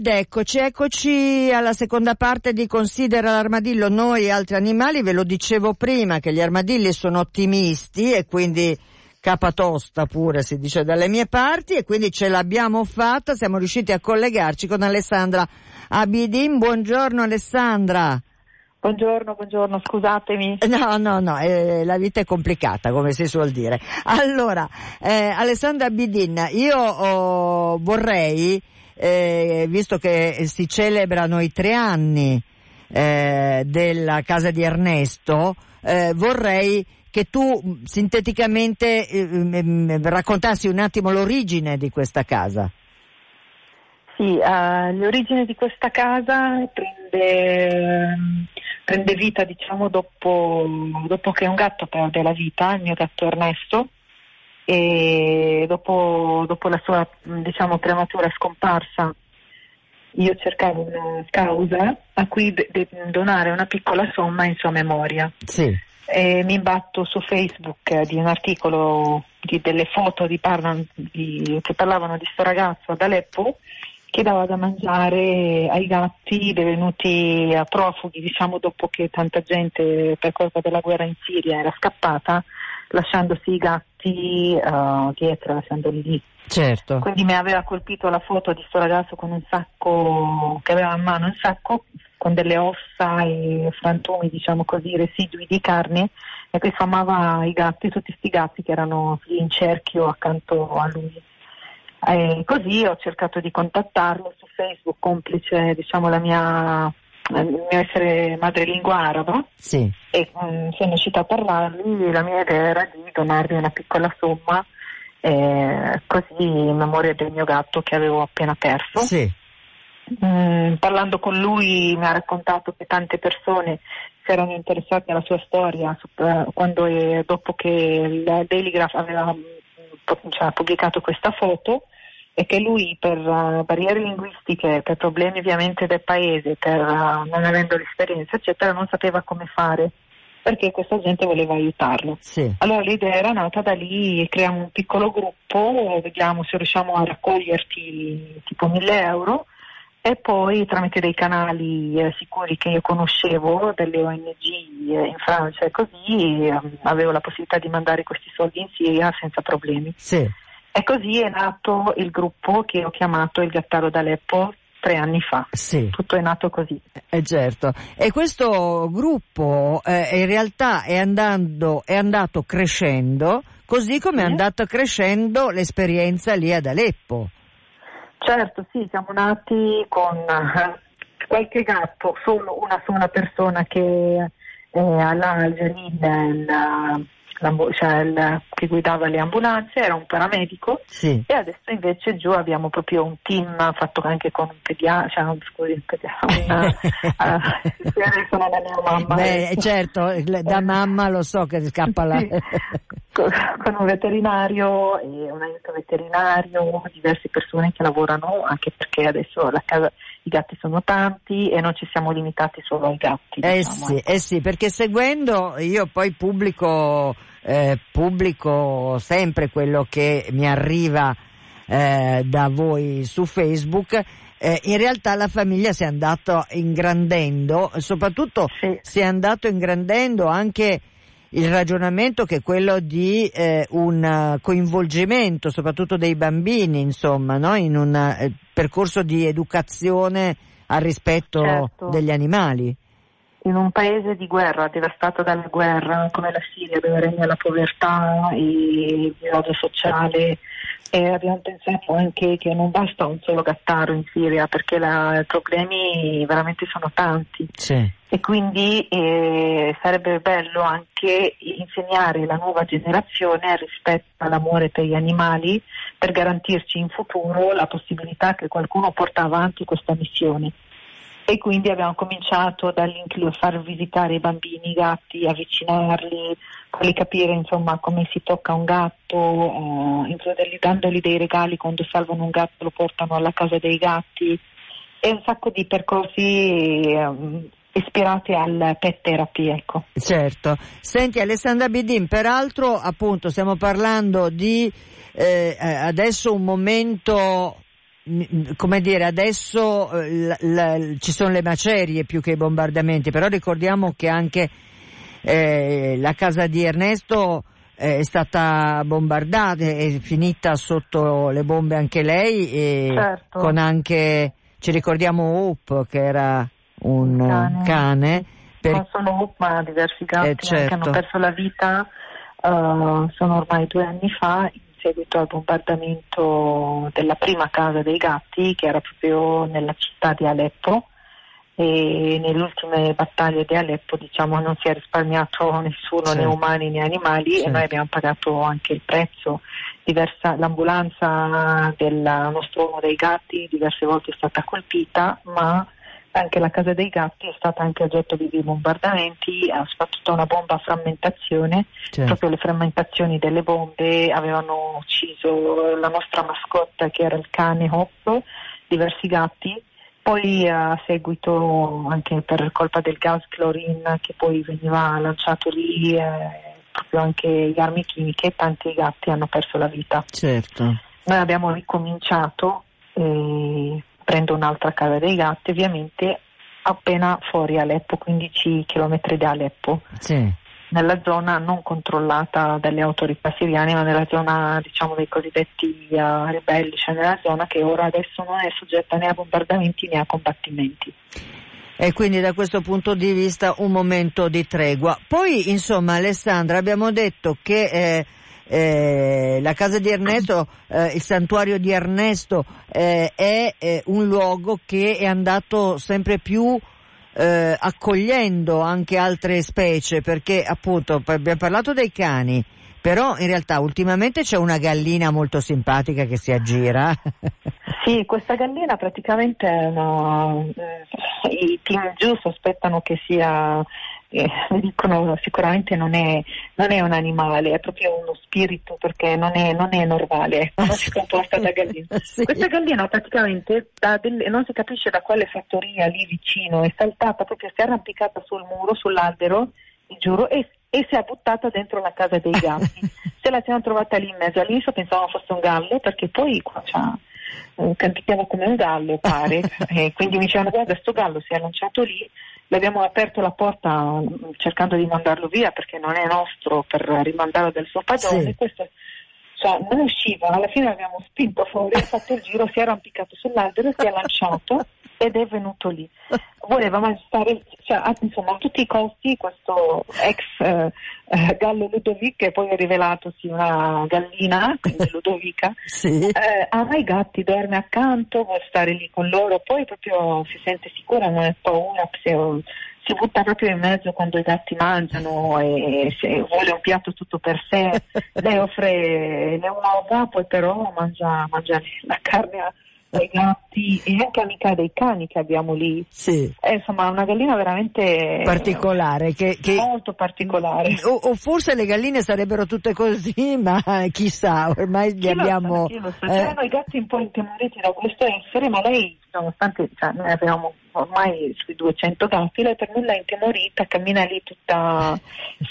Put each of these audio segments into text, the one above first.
Ed eccoci, eccoci alla seconda parte di Considera l'armadillo noi e altri animali. Ve lo dicevo prima che gli armadilli sono ottimisti e quindi capatosta pure si dice dalle mie parti e quindi ce l'abbiamo fatta, siamo riusciti a collegarci con Alessandra Abidin. Buongiorno Alessandra. Buongiorno, buongiorno, scusatemi. No, no, no, eh, la vita è complicata, come si suol dire. Allora, eh, Alessandra Bidin, io oh, vorrei, eh, visto che si celebrano i tre anni eh, della casa di Ernesto, eh, vorrei che tu sinteticamente eh, mm, raccontassi un attimo l'origine di questa casa. Sì, uh, l'origine di questa casa prende, prende vita diciamo dopo, dopo, che un gatto perde la vita, il mio gatto Ernesto, e dopo, dopo la sua diciamo, prematura scomparsa io cercavo una causa a cui de- de- donare una piccola somma in sua memoria. Sì. E mi imbatto su Facebook di un articolo di delle foto di parla- di, che parlavano di questo ragazzo ad Aleppo che dava da mangiare ai gatti devenuti a profughi, diciamo dopo che tanta gente per colpa della guerra in Siria era scappata, lasciandosi i gatti uh, dietro, lasciandoli lì. Certo. Quindi mi aveva colpito la foto di questo ragazzo con un sacco, che aveva in mano un sacco con delle ossa e frantumi, diciamo così, residui di carne e poi famava i gatti, tutti questi gatti che erano in cerchio accanto a lui. E così ho cercato di contattarlo su Facebook, complice diciamo, la mia, mio essere madrelingua araba. Sì. E um, sono uscita a parlargli, la mia idea era di donargli una piccola somma, eh, così in memoria del mio gatto che avevo appena perso. Sì. Mm, parlando con lui mi ha raccontato che tante persone si erano interessate alla sua storia eh, quando, eh, dopo che il Daily Graph aveva cioè, pubblicato questa foto e che lui per uh, barriere linguistiche, per problemi ovviamente del paese, per uh, non avendo l'esperienza, eccetera, non sapeva come fare perché questa gente voleva aiutarlo. Sì. Allora l'idea era nata da lì, creiamo un piccolo gruppo, vediamo se riusciamo a raccoglierti tipo 1000 euro e poi tramite dei canali eh, sicuri che io conoscevo, delle ONG eh, in Francia e così, eh, avevo la possibilità di mandare questi soldi in Siria senza problemi. Sì. E così è nato il gruppo che ho chiamato il Gattaro d'Aleppo tre anni fa. Sì. Tutto è nato così. Eh, certo. E questo gruppo eh, in realtà è, andando, è andato crescendo, così come sì. è andata crescendo l'esperienza lì ad Aleppo. Certo, sì, siamo nati con uh, qualche gatto, solo una sola persona che eh, all'Alge lì nel, cioè il, che guidava le ambulanze, era un paramedico sì. e adesso invece giù abbiamo proprio un team fatto anche con un pediatra, cioè, un, scusi, un pediatra, uh, adesso non è mia mamma. Beh, certo, da mamma lo so che scappa la... con, con un veterinario e un aiuto veterinario, diverse persone che lavorano anche perché adesso la casa i gatti sono tanti e non ci siamo limitati solo ai gatti. Eh diciamo. sì, eh sì, perché seguendo io poi pubblico, eh, pubblico sempre quello che mi arriva eh, da voi su Facebook. Eh, in realtà la famiglia si è andata ingrandendo, soprattutto sì. si è andato ingrandendo anche il ragionamento che è quello di eh, un coinvolgimento soprattutto dei bambini, insomma, no? in un eh, percorso di educazione al rispetto certo. degli animali. In un paese di guerra, devastato dalla guerra, come la Siria, dove regna la povertà, il disagio sociale, e abbiamo pensato anche che non basta un solo gattaro in Siria perché i problemi veramente sono tanti. Sì. e quindi eh, sarebbe bello anche insegnare la nuova generazione rispetto all'amore per gli animali per garantirci in futuro la possibilità che qualcuno porta avanti questa missione e quindi abbiamo cominciato da far visitare i bambini i gatti, avvicinarli, farli capire insomma come si tocca un gatto, eh, dandogli dei regali quando salvano un gatto lo portano alla casa dei gatti e un sacco di percorsi eh, ispirati al pet therapy, ecco. Certo. Senti Alessandra Bidin, peraltro appunto stiamo parlando di eh, adesso un momento come dire, adesso l- l- ci sono le macerie più che i bombardamenti, però ricordiamo che anche eh, la casa di Ernesto eh, è stata bombardata, è finita sotto le bombe anche lei e certo. con anche, ci ricordiamo Hope che era un cane. cane per... Non solo Hope ma diversi gatti eh, certo. che hanno certo. perso la vita, uh, sono ormai due anni fa seguito al bombardamento della prima casa dei gatti che era proprio nella città di Aleppo e nelle ultime battaglie di Aleppo diciamo non si è risparmiato nessuno sì. né umani né animali sì. e noi abbiamo pagato anche il prezzo Diversa, l'ambulanza del nostro uomo dei gatti diverse volte è stata colpita ma anche la casa dei gatti è stata anche oggetto di bombardamenti, ha sbattuto una bomba a frammentazione, certo. proprio le frammentazioni delle bombe avevano ucciso la nostra mascotta che era il cane Hop, diversi gatti, poi a seguito anche per colpa del gas chlorine che poi veniva lanciato lì, eh, proprio anche gli armi chimiche, tanti gatti hanno perso la vita. Certo. Noi abbiamo ricominciato eh, prendo un'altra casa dei gatti, ovviamente appena fuori Aleppo, 15 km da Aleppo. Sì. Nella zona non controllata dalle autorità siriane, ma nella zona diciamo, dei cosiddetti uh, ribelli, cioè nella zona che ora adesso non è soggetta né a bombardamenti né a combattimenti e quindi da questo punto di vista un momento di tregua. Poi insomma Alessandra abbiamo detto che eh, eh, la casa di Ernesto, eh, il santuario di Ernesto eh, è eh, un luogo che è andato sempre più eh, accogliendo anche altre specie perché appunto abbiamo parlato dei cani, però in realtà ultimamente c'è una gallina molto simpatica che si aggira. Sì, questa gallina praticamente è una, eh, i team giù sospettano che sia eh, dicono sicuramente non è, non è, un animale, è proprio uno spirito perché non è, non è normale, non si comporta da gallina. sì. Questa gallina praticamente delle, non si capisce da quale fattoria lì vicino è saltata, proprio si è arrampicata sul muro, sull'albero, giuro, e, e si è buttata dentro la casa dei gatti. Se la siamo trovata lì in mezzo all'inizio pensavamo fosse un gallo perché poi qua c'ha canticchiava come un gallo, pare, e quindi mi dicevano guarda sto gallo si è lanciato lì le abbiamo aperto la porta mm, cercando di mandarlo via perché non è nostro per rimandarlo dal suo padrone. Sì. Questo cioè, non usciva, alla fine l'abbiamo spinto fuori, ha fatto il giro, si è arrampicato sull'albero, si è lanciato ed è venuto lì. Voleva stare, cioè, insomma, a tutti i costi questo ex eh, eh, gallo Ludovic, che poi è rivelatosi una gallina, quindi Ludovica, sì. eh, ama i gatti, dorme accanto, vuole stare lì con loro, poi proprio si sente sicura, non è paura, se, si butta proprio in mezzo quando i gatti mangiano e se vuole un piatto tutto per sé, lei offre le uova, poi però mangia, mangia la carne a dai gatti e anche amica dei cani che abbiamo lì. Sì. È insomma una gallina veramente particolare. Che, che... Molto particolare. O, o, forse le galline sarebbero tutte così, ma chissà, ormai li abbiamo. Lo so, eh... i gatti un po' intemoriti da questo essere, ma lei, nonostante cioè, noi abbiamo ormai sui 200 gatti, lei per nulla è intemorita, cammina lì tutta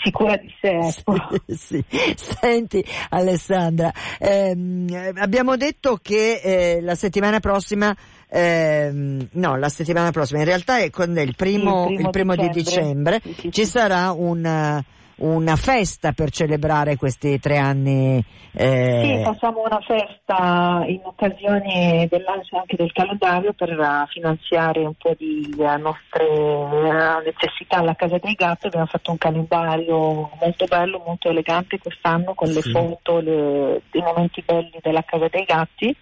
sicura di sé. Ecco. Sì, sì. Senti Alessandra, ehm, abbiamo detto che eh, la settimana prossima ehm, no, la settimana prossima, in realtà è con il primo, il primo, il primo dicembre. di dicembre, sì, ci sarà un una festa per celebrare questi tre anni. Eh... Sì, facciamo una festa in occasione del lancio anche del calendario per uh, finanziare un po' di uh, nostre uh, necessità alla Casa dei Gatti. Abbiamo fatto un calendario molto bello, molto elegante quest'anno con le foto, le, dei momenti belli della Casa dei Gatti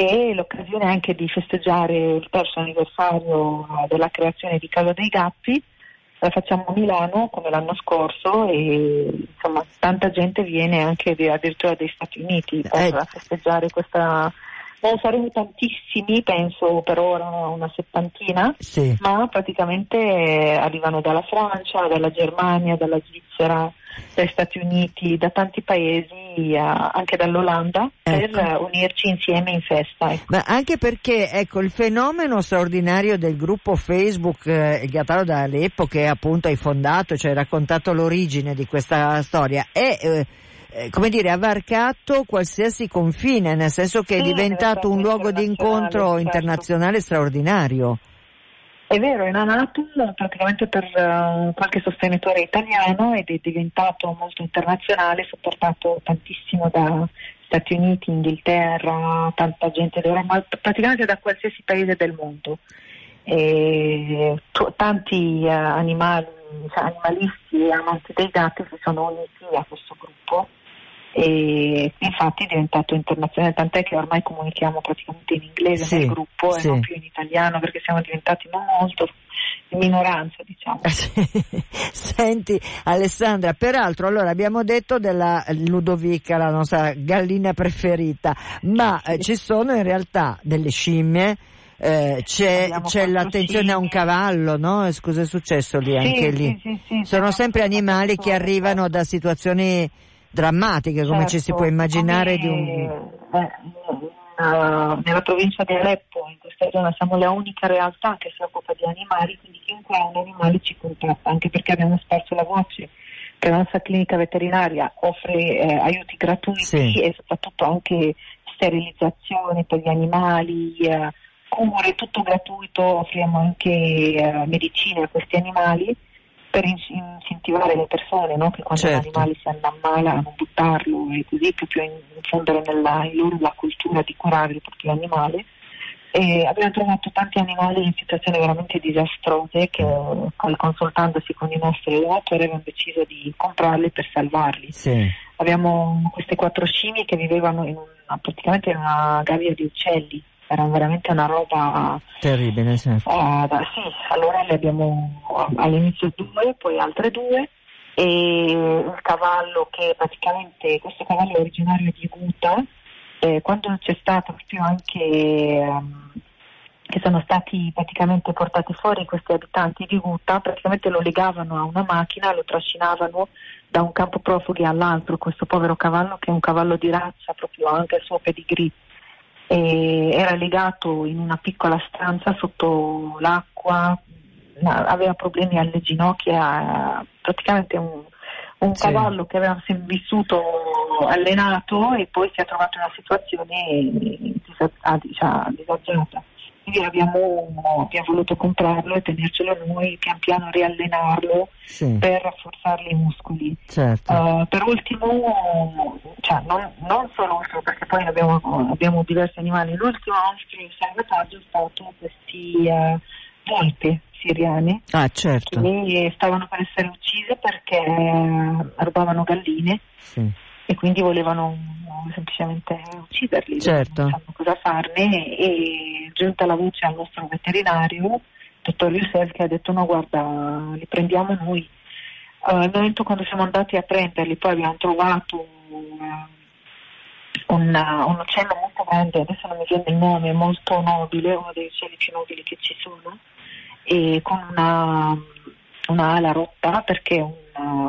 e l'occasione anche di festeggiare il terzo anniversario della creazione di Casa dei Gatti la facciamo a Milano come l'anno scorso e insomma tanta gente viene anche addirittura dagli Stati Uniti per eh. festeggiare questa non saremo tantissimi, penso per ora una settantina, sì. ma praticamente arrivano dalla Francia, dalla Germania, dalla Svizzera, dagli Stati Uniti, da tanti paesi, anche dall'Olanda, ecco. per unirci insieme in festa. Ecco. Ma anche perché ecco, il fenomeno straordinario del gruppo Facebook eh, Gattaro da Aleppo che appunto hai fondato, cioè hai raccontato l'origine di questa storia, è... Eh, eh, come dire, ha varcato qualsiasi confine, nel senso che è diventato un luogo di incontro certo. internazionale straordinario. È vero, è nato praticamente per uh, qualche sostenitore italiano ed è diventato molto internazionale, supportato tantissimo da Stati Uniti, Inghilterra, tanta gente d'Europa, praticamente da qualsiasi paese del mondo. E, t- tanti uh, animali, cioè, animalisti e amanti dei gatti si sono uniti a questo gruppo e infatti è diventato internazionale, tant'è che ormai comunichiamo praticamente in inglese sì, nel gruppo sì. e non più in italiano perché siamo diventati non molto in minoranza diciamo. Senti Alessandra, peraltro allora abbiamo detto della Ludovica, la nostra gallina preferita, ma eh, ci sono in realtà delle scimmie eh, c'è, c'è l'attenzione a un cavallo, no? Cosa è successo lì? Sì, anche lì? Sì, sì, Sono sempre animali che arrivano da situazioni drammatiche, come certo, ci si può certo, immaginare. Come, di un... eh, uh, nella provincia di Aleppo, in questa zona, siamo la unica realtà che si occupa di animali, quindi chiunque ha un animale ci contatta, anche perché abbiamo sparso la voce che la nostra clinica veterinaria offre eh, aiuti gratuiti sì. e soprattutto anche sterilizzazione per gli animali, eh, cure, tutto gratuito, offriamo anche eh, medicine a questi animali per incentivare le persone no? che quando certo. l'animale si ammala a non buttarlo e così proprio infondere nella, in loro la cultura di curare il proprio animale. E abbiamo trovato tanti animali in situazioni veramente disastrose che consultandosi con i nostri allevatori avevano deciso di comprarli per salvarli. Sì. Abbiamo queste quattro scimmie che vivevano in una, praticamente in una gabbia di uccelli era veramente una roba terribile. Certo. Uh, sì, allora ne abbiamo all'inizio due, poi altre due e il cavallo che praticamente questo cavallo è originario di Guta, eh, quando c'è stato proprio anche um, che sono stati praticamente portati fuori questi abitanti di Guta, praticamente lo legavano a una macchina, lo trascinavano da un campo profughi all'altro, questo povero cavallo che è un cavallo di razza, proprio anche il suo pedigree era legato in una piccola stanza sotto l'acqua, aveva problemi alle ginocchia, praticamente un, un sì. cavallo che aveva vissuto allenato e poi si è trovato in una situazione disagiata quindi abbiamo, abbiamo, voluto comprarlo e tenercelo noi, pian piano riallenarlo sì. per rafforzarli i muscoli. Certo. Uh, per ultimo, cioè, non, non, solo ultimo, perché poi abbiamo, abbiamo, diversi animali, l'ultimo nostro salvataggio è stato questi uh, volpe siriane ah, certo. che stavano per essere uccise perché rubavano galline. Sì e quindi volevano semplicemente ucciderli, certo. non sanno cosa farne e giunta la voce al nostro veterinario, dottor Youssef, che ha detto no guarda li prendiamo noi. Uh, al momento quando siamo andati a prenderli poi abbiamo trovato uh, un, un, uccello molto grande, adesso non mi viene il nome, molto nobile, uno dei uccelli più nobili che ci sono, e con una, una ala rotta perché un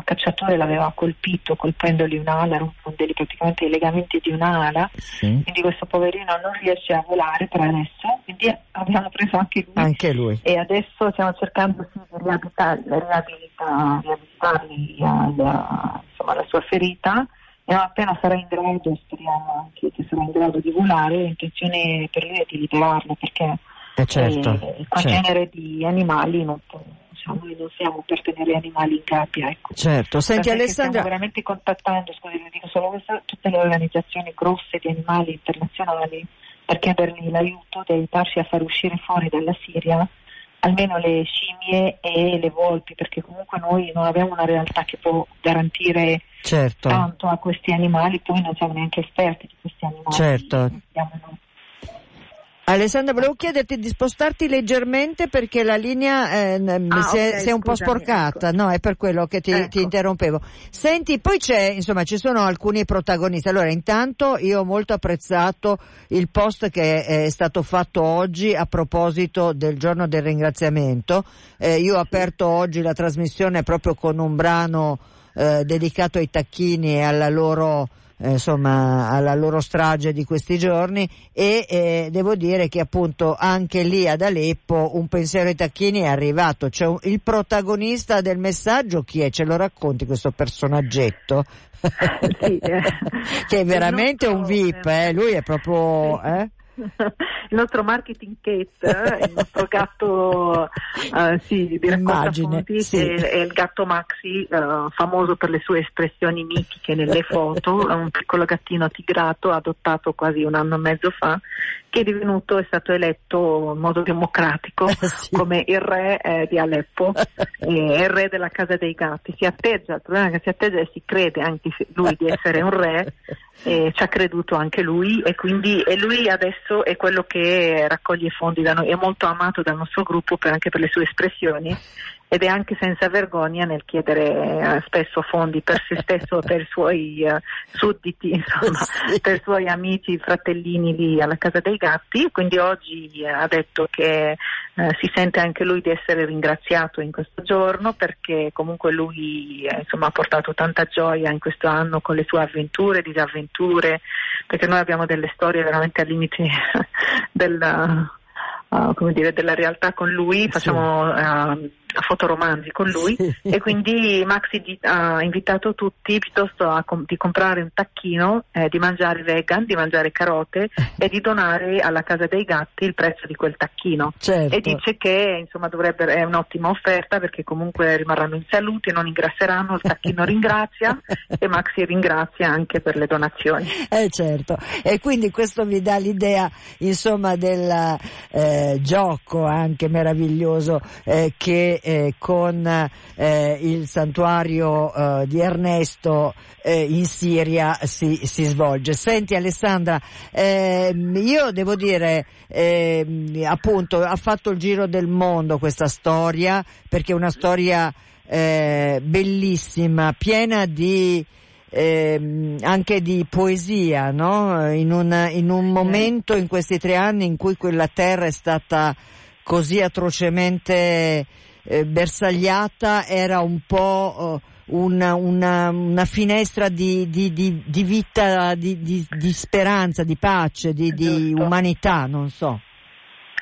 cacciatore l'aveva colpito colpendogli un'ala, rompendogli praticamente i legamenti di un'ala, sì. quindi questo poverino non riesce a volare per adesso, quindi abbiamo preso anche lui, anche lui. e adesso stiamo cercando sì, di riabilitar, riabilitar, riabilitargli alla, insomma, sua ferita e appena sarà in grado, speriamo anche che sarà in grado di volare, l'intenzione per lui è di liberarlo perché eh certo, eh, quel certo. genere di animali non può diciamo, noi non siamo per tenere animali in gabbia. Ecco. Certo, senti Perché Alessandra... Stiamo veramente contattando, scusi, dico solo questo, tutte le organizzazioni grosse di animali internazionali per chiedergli l'aiuto di aiutarci a far uscire fuori dalla Siria almeno le scimmie e le volpi, perché comunque noi non abbiamo una realtà che può garantire certo. tanto a questi animali, poi non siamo neanche esperti di questi animali. Certo. Alessandra, volevo chiederti di spostarti leggermente perché la linea eh, ah, si, è, okay, si, è, un scusami, po' sporcata, ecco. no? È per quello che ti, ecco. ti, interrompevo. Senti, poi c'è, insomma, ci sono alcuni protagonisti. Allora, intanto io ho molto apprezzato il post che è stato fatto oggi a proposito del giorno del ringraziamento. Eh, io ho aperto oggi la trasmissione proprio con un brano eh, dedicato ai tacchini e alla loro eh, insomma alla loro strage di questi giorni e eh, devo dire che appunto anche lì ad Aleppo un pensiero ai tacchini è arrivato, cioè un, il protagonista del messaggio chi è? Ce lo racconti questo personaggetto? sì, eh. che è veramente un VIP, eh? lui è proprio... Eh? Il nostro marketing cat, il nostro gatto uh, sì, di Immagine, sì. è, è, il gatto Maxi, uh, famoso per le sue espressioni mitiche nelle foto, è un piccolo gattino tigrato adottato quasi un anno e mezzo fa che è divenuto, è stato eletto in modo democratico eh, sì. come il re eh, di Aleppo, eh, il re della casa dei gatti. Si atteggia, il problema è che si atteggia e si crede anche lui di essere un re, e ci ha creduto anche lui e quindi e lui adesso è quello che raccoglie fondi da noi, è molto amato dal nostro gruppo per, anche per le sue espressioni ed è anche senza vergogna nel chiedere eh, spesso fondi per se stesso, per i suoi uh, sudditi, insomma, sì. per i suoi amici, fratellini lì alla casa dei gatti. Quindi oggi uh, ha detto che uh, si sente anche lui di essere ringraziato in questo giorno perché comunque lui insomma, ha portato tanta gioia in questo anno con le sue avventure, disavventure, perché noi abbiamo delle storie veramente al limite della, dire, della realtà con lui, facciamo sì fotoromanzi con lui sì. e quindi Maxi ha invitato tutti piuttosto a com- di comprare un tacchino, eh, di mangiare vegan, di mangiare carote e di donare alla casa dei gatti il prezzo di quel tacchino certo. e dice che insomma dovrebbe, è un'ottima offerta perché comunque rimarranno in salute, non ingrasseranno, il tacchino ringrazia e Maxi ringrazia anche per le donazioni. Eh certo, e quindi questo vi dà l'idea insomma del eh, gioco anche meraviglioso eh, che eh, con eh, il santuario eh, di Ernesto eh, in Siria si, si, svolge. Senti Alessandra, ehm, io devo dire ehm, appunto ha fatto il giro del mondo questa storia perché è una storia eh, bellissima, piena di eh, anche di poesia, no? in, un, in, un, momento in questi tre anni in cui quella terra è stata così atrocemente eh, bersagliata era un po' eh, una, una, una, finestra di, di, di, di vita, di, speranza, di pace, di, umanità, non so.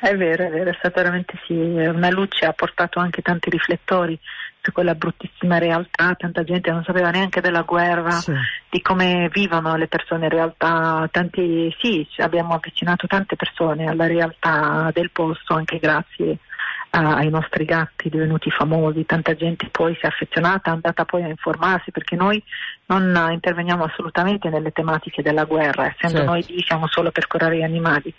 È vero, è vero, è stata veramente sì, una luce ha portato anche tanti riflettori su quella bruttissima realtà, tanta gente non sapeva neanche della guerra, sì. di come vivono le persone in realtà, tanti, sì, abbiamo avvicinato tante persone alla realtà del posto anche grazie ai nostri gatti divenuti famosi, tanta gente poi si è affezionata, è andata poi a informarsi perché noi non interveniamo assolutamente nelle tematiche della guerra, essendo certo. noi lì siamo solo per curare gli animali,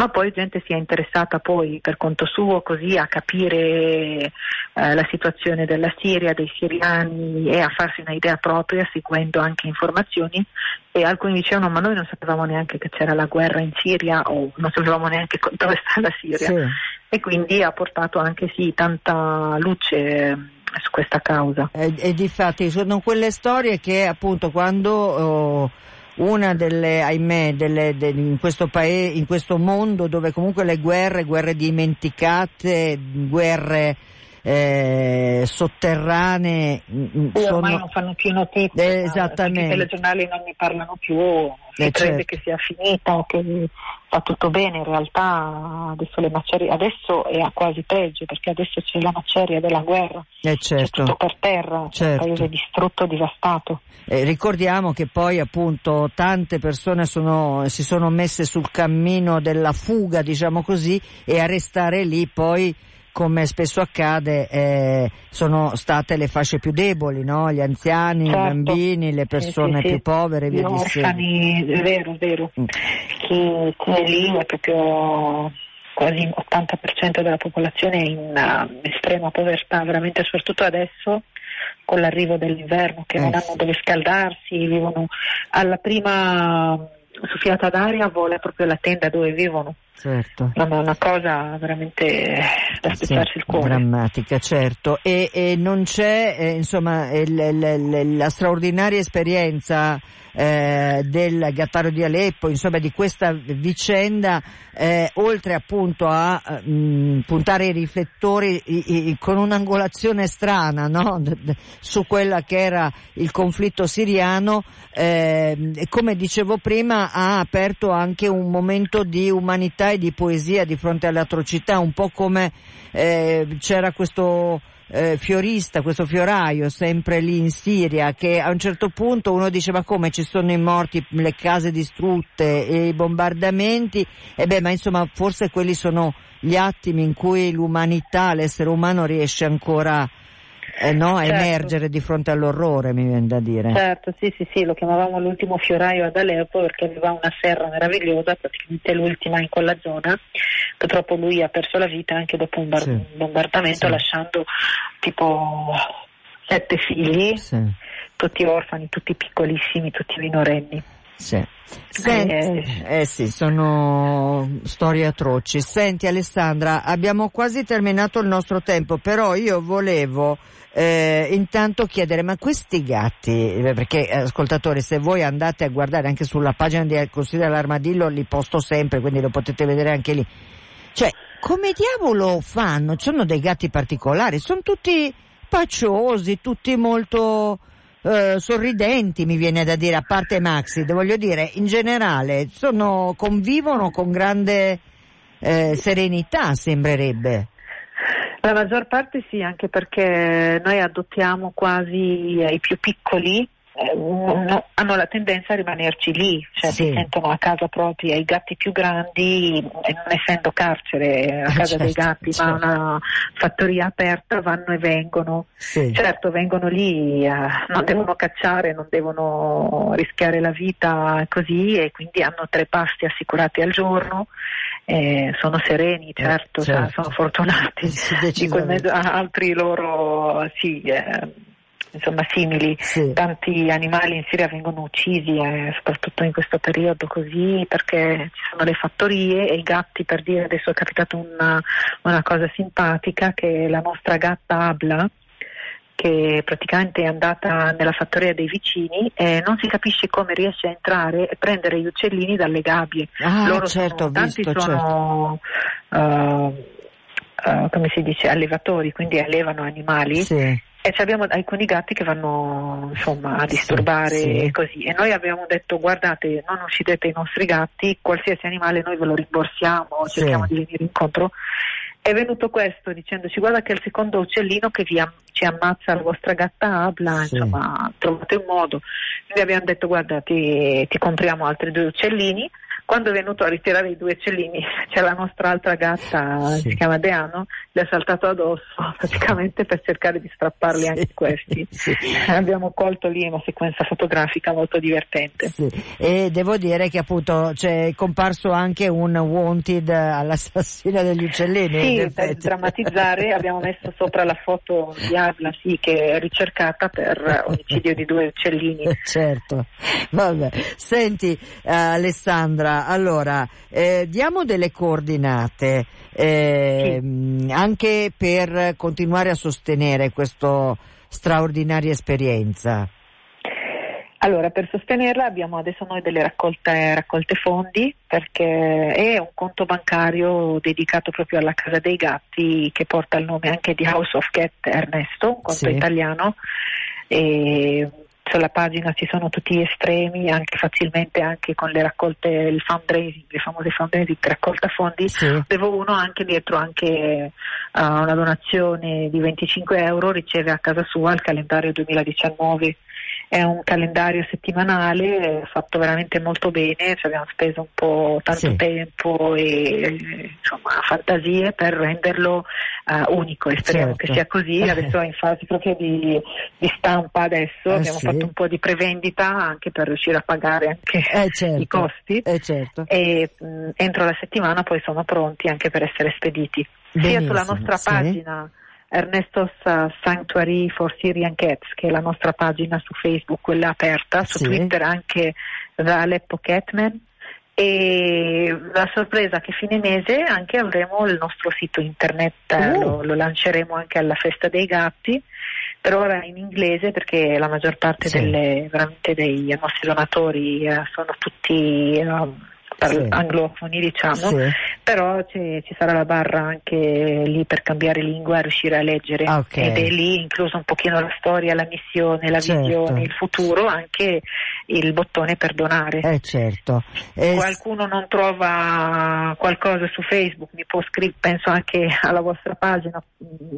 ma poi gente si è interessata poi per conto suo così a capire eh, la situazione della Siria, dei siriani e a farsi un'idea propria seguendo anche informazioni e alcuni dicevano ma noi non sapevamo neanche che c'era la guerra in Siria o non sapevamo neanche dove sta la Siria. Sì e quindi ha portato anche sì, tanta luce eh, su questa causa. E, e difatti sono quelle storie che appunto quando oh, una delle, ahimè, delle, de, in, questo paese, in questo mondo dove comunque le guerre, guerre dimenticate, guerre eh, sotterranee mm, mm, sono... ormai non fanno più notizie, eh, esattamente. i telegiornali non ne parlano più, si eh, crede certo. che sia finita, che va tutto bene, in realtà adesso le macerie, adesso è quasi peggio perché adesso c'è la maceria della guerra, eh certo. c'è tutto per terra, certo. un paese distrutto, devastato. Eh, ricordiamo che poi appunto tante persone sono, si sono messe sul cammino della fuga, diciamo così, e a restare lì poi come spesso accade, eh, sono state le fasce più deboli, no? gli anziani, certo. i bambini, le persone sì, sì, più sì. povere, via di orfani, è vero, è vero. Mm. Chi, chi è lì è proprio quasi l'80% della popolazione in uh, estrema povertà, veramente soprattutto adesso con l'arrivo dell'inverno che eh. non hanno dove scaldarsi, vivono alla prima soffiata d'aria vola proprio la tenda dove vivono. Certo. È una cosa veramente da spezzarsi sì, il cuore. Drammatica, certo. E, e non c'è, eh, insomma, il, il, la straordinaria esperienza eh, del Gattaro di Aleppo, insomma di questa vicenda, eh, oltre appunto a mh, mm, puntare i riflettori i, i, con un'angolazione strana no? su quella che era il conflitto siriano, eh, come dicevo prima ha aperto anche un momento di umanità e di poesia di fronte alle atrocità, un po' come eh, c'era questo eh, fiorista, questo fioraio sempre lì in Siria, che a un certo punto uno dice ma come ci sono i morti, le case distrutte e i bombardamenti, e beh ma insomma forse quelli sono gli attimi in cui l'umanità, l'essere umano riesce ancora eh, no, certo. emergere di fronte all'orrore, mi viene da dire. Certo, sì, sì, sì, lo chiamavamo l'ultimo fioraio ad Aleppo perché aveva una serra meravigliosa, praticamente l'ultima in quella zona. Purtroppo lui ha perso la vita anche dopo un, bar- sì. bombardamento, sì. lasciando tipo sette figli, sì. tutti orfani, tutti piccolissimi, tutti minorenni. Sì. Senti, eh, eh sì, sono storie atroci. Senti Alessandra, abbiamo quasi terminato il nostro tempo, però io volevo eh, intanto chiedere, ma questi gatti, eh, perché eh, ascoltatori, se voi andate a guardare anche sulla pagina di Consiglio dell'Armadillo, li posto sempre, quindi lo potete vedere anche lì. Cioè, come diavolo fanno? Sono dei gatti particolari, sono tutti paciosi, tutti molto eh, sorridenti, mi viene da dire, a parte Maxi, voglio dire, in generale, sono, convivono con grande eh, serenità, sembrerebbe. La maggior parte sì, anche perché noi adottiamo quasi i più piccoli hanno la tendenza a rimanerci lì, cioè sì. si sentono a casa propria. I gatti più grandi, eh, non essendo carcere a casa certo, dei gatti, certo. ma una fattoria aperta, vanno e vengono. Sì. Certo, vengono lì, eh, non devono cacciare, non devono rischiare la vita così e quindi hanno tre pasti assicurati al giorno. Eh, sono sereni, certo, eh, certo. Cioè, sono fortunati. Sì, mezzo, altri loro sì, eh, insomma, simili. Sì. Tanti animali in Siria vengono uccisi, eh, soprattutto in questo periodo così, perché ci sono le fattorie e i gatti, per dire, adesso è capitata una, una cosa simpatica che la nostra gatta Abla, che praticamente è andata nella fattoria dei vicini e non si capisce come riesce a entrare e prendere gli uccellini dalle gabbie. Ah, Loro certo, sono, tanti visto, sono certo. uh, uh, come si dice, allevatori, quindi allevano animali. Sì. E abbiamo alcuni gatti che vanno insomma, a disturbare sì, sì. così. E noi abbiamo detto guardate, non uccidete i nostri gatti, qualsiasi animale noi ve lo rimborsiamo, sì. cerchiamo di venire incontro. È venuto questo dicendoci guarda che è il secondo uccellino che am- ci ammazza la vostra gatta Abla, insomma trovate un modo. Quindi abbiamo detto guarda ti, ti compriamo altri due uccellini quando è venuto a ritirare i due uccellini c'è la nostra altra gatta, sì. si chiama Deano, le ha saltato addosso praticamente per cercare di strapparli sì. anche questi. Sì. Abbiamo colto lì una sequenza fotografica molto divertente. E devo dire che appunto c'è comparso anche un wanted all'assassino degli uccellini. Sì, per drammatizzare abbiamo messo sopra la foto di Arla, sì, che è ricercata per omicidio di due uccellini. Certo, vabbè. Senti uh, Alessandra, allora, eh, diamo delle coordinate eh, sì. anche per continuare a sostenere questa straordinaria esperienza. Allora, per sostenerla abbiamo adesso noi delle raccolte, raccolte, fondi perché è un conto bancario dedicato proprio alla Casa dei Gatti che porta il nome anche di House of Cat Ernesto, un conto sì. italiano. E sulla pagina ci sono tutti gli estremi, anche facilmente anche con le raccolte, il fundraising, le famose fundraising, raccolta fondi, sì. avevo uno anche dietro anche uh, una donazione di 25 euro, riceve a casa sua il calendario 2019 è un calendario settimanale fatto veramente molto bene, ci abbiamo speso un po' tanto sì. tempo e insomma, fantasie per renderlo uh, unico e speriamo certo. che sia così. Adesso è in fase proprio di, di stampa adesso, eh abbiamo sì. fatto un po' di prevendita anche per riuscire a pagare anche eh certo. i costi eh certo. e mh, entro la settimana poi sono pronti anche per essere spediti. Benissimo, sia sulla nostra sì. pagina Ernesto's Sanctuary for Syrian Cats, che è la nostra pagina su Facebook, quella aperta, su sì. Twitter anche da Aleppo Catman e la sorpresa è che fine mese anche avremo il nostro sito internet, uh. lo, lo, lanceremo anche alla festa dei gatti, per ora in inglese perché la maggior parte sì. delle, dei nostri donatori eh, sono tutti... Um, sì. anglofoni diciamo, sì. Però ci, ci, sarà la barra anche lì per cambiare lingua e riuscire a leggere okay. ed è lì incluso un pochino la storia, la missione, la certo. visione, il futuro, anche il bottone per donare. Eh, certo. eh, Qualcuno non trova qualcosa su Facebook, mi può scrivere, penso anche alla vostra pagina,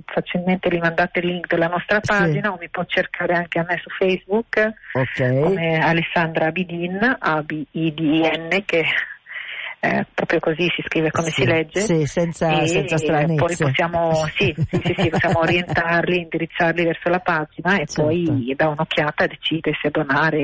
facilmente gli mandate il link della nostra pagina sì. o mi può cercare anche a me su Facebook okay. come Alessandra Abidin, A-B-I-D-N, che eh, proprio così si scrive come sì, si legge. Sì, senza, e, senza stranezze. Poi possiamo, sì, sì, sì, possiamo orientarli, indirizzarli verso la pagina e certo. poi da un'occhiata decide se donare,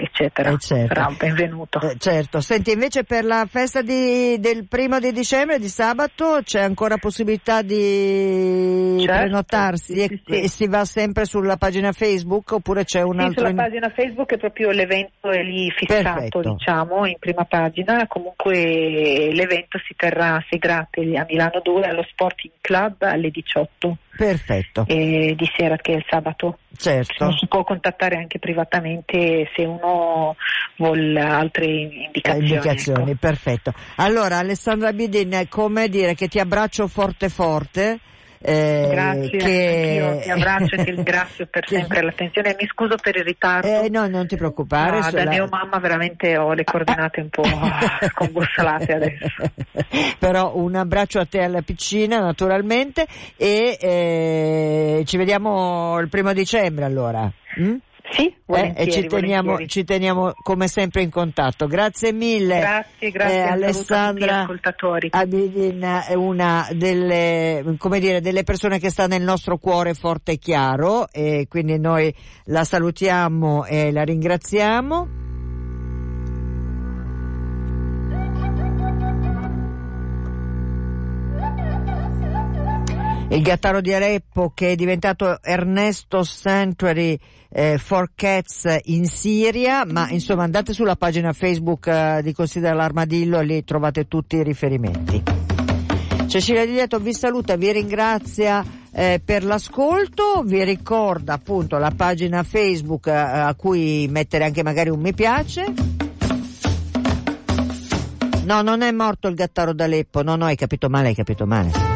eccetera. Eh certo. Sarà un benvenuto. Eh, certo. Senti, invece per la festa di, del primo di dicembre, di sabato, c'è ancora possibilità di certo, prenotarsi e, e, si va sempre sulla pagina Facebook oppure c'è un altro... Sulla pagina Facebook è proprio l'evento è lì fissato, Perfetto. diciamo, in prima pagina. Comunque l'evento si terrà a Segrate a Milano 2 allo Sporting Club alle 18. Perfetto. Eh, di sera che è il sabato. Certo. Si può contattare anche privatamente se uno vuole altre indicazioni. indicazioni ecco. Perfetto. Allora Alessandra Bidin, come dire che ti abbraccio forte forte eh, Grazie, che... io ti abbraccio e ti ringrazio per sempre l'attenzione. Mi scuso per il ritardo. Eh, no, non ti preoccupare. No. Da mia mamma veramente ho le coordinate un po' scombussolate adesso. Però un abbraccio a te alla piccina naturalmente e eh, ci vediamo il primo dicembre allora. Mm? Sì, eh, e ci teniamo, ci teniamo, come sempre in contatto. Grazie mille. Grazie, grazie eh, Alessandra Abidin è una delle, dire, delle, persone che sta nel nostro cuore forte e chiaro e quindi noi la salutiamo e la ringraziamo. Il gattaro di Aleppo che è diventato Ernesto Sanctuary eh, for Cats in Siria, ma insomma andate sulla pagina Facebook eh, di Considera l'Armadillo e lì trovate tutti i riferimenti. Cecilia Di Lieto vi saluta, vi ringrazia eh, per l'ascolto, vi ricorda appunto la pagina Facebook eh, a cui mettere anche magari un mi piace. No, non è morto il gattaro d'Aleppo, no, no, hai capito male, hai capito male.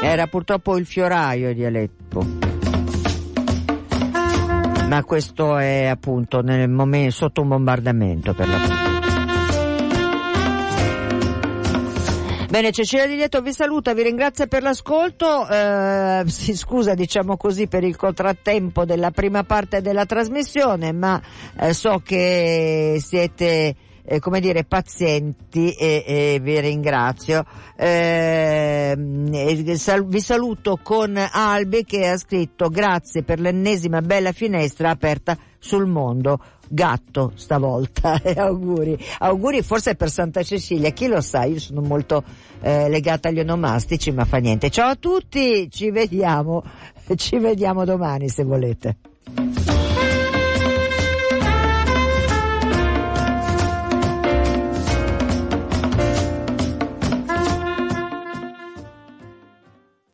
Era purtroppo il fioraio di Aleppo. Ma questo è appunto momento, sotto un bombardamento per la Bene, Cecilia Di Lieto vi saluta, vi ringrazio per l'ascolto, eh, si scusa diciamo così per il contrattempo della prima parte della trasmissione, ma eh, so che siete eh, come dire, pazienti e, e vi ringrazio. Eh, sal- vi saluto con Albi che ha scritto grazie per l'ennesima bella finestra aperta sul mondo. Gatto stavolta e auguri. Auguri forse per Santa Cecilia, chi lo sa, io sono molto eh, legata agli onomastici, ma fa niente. Ciao a tutti, ci vediamo, ci vediamo domani se volete.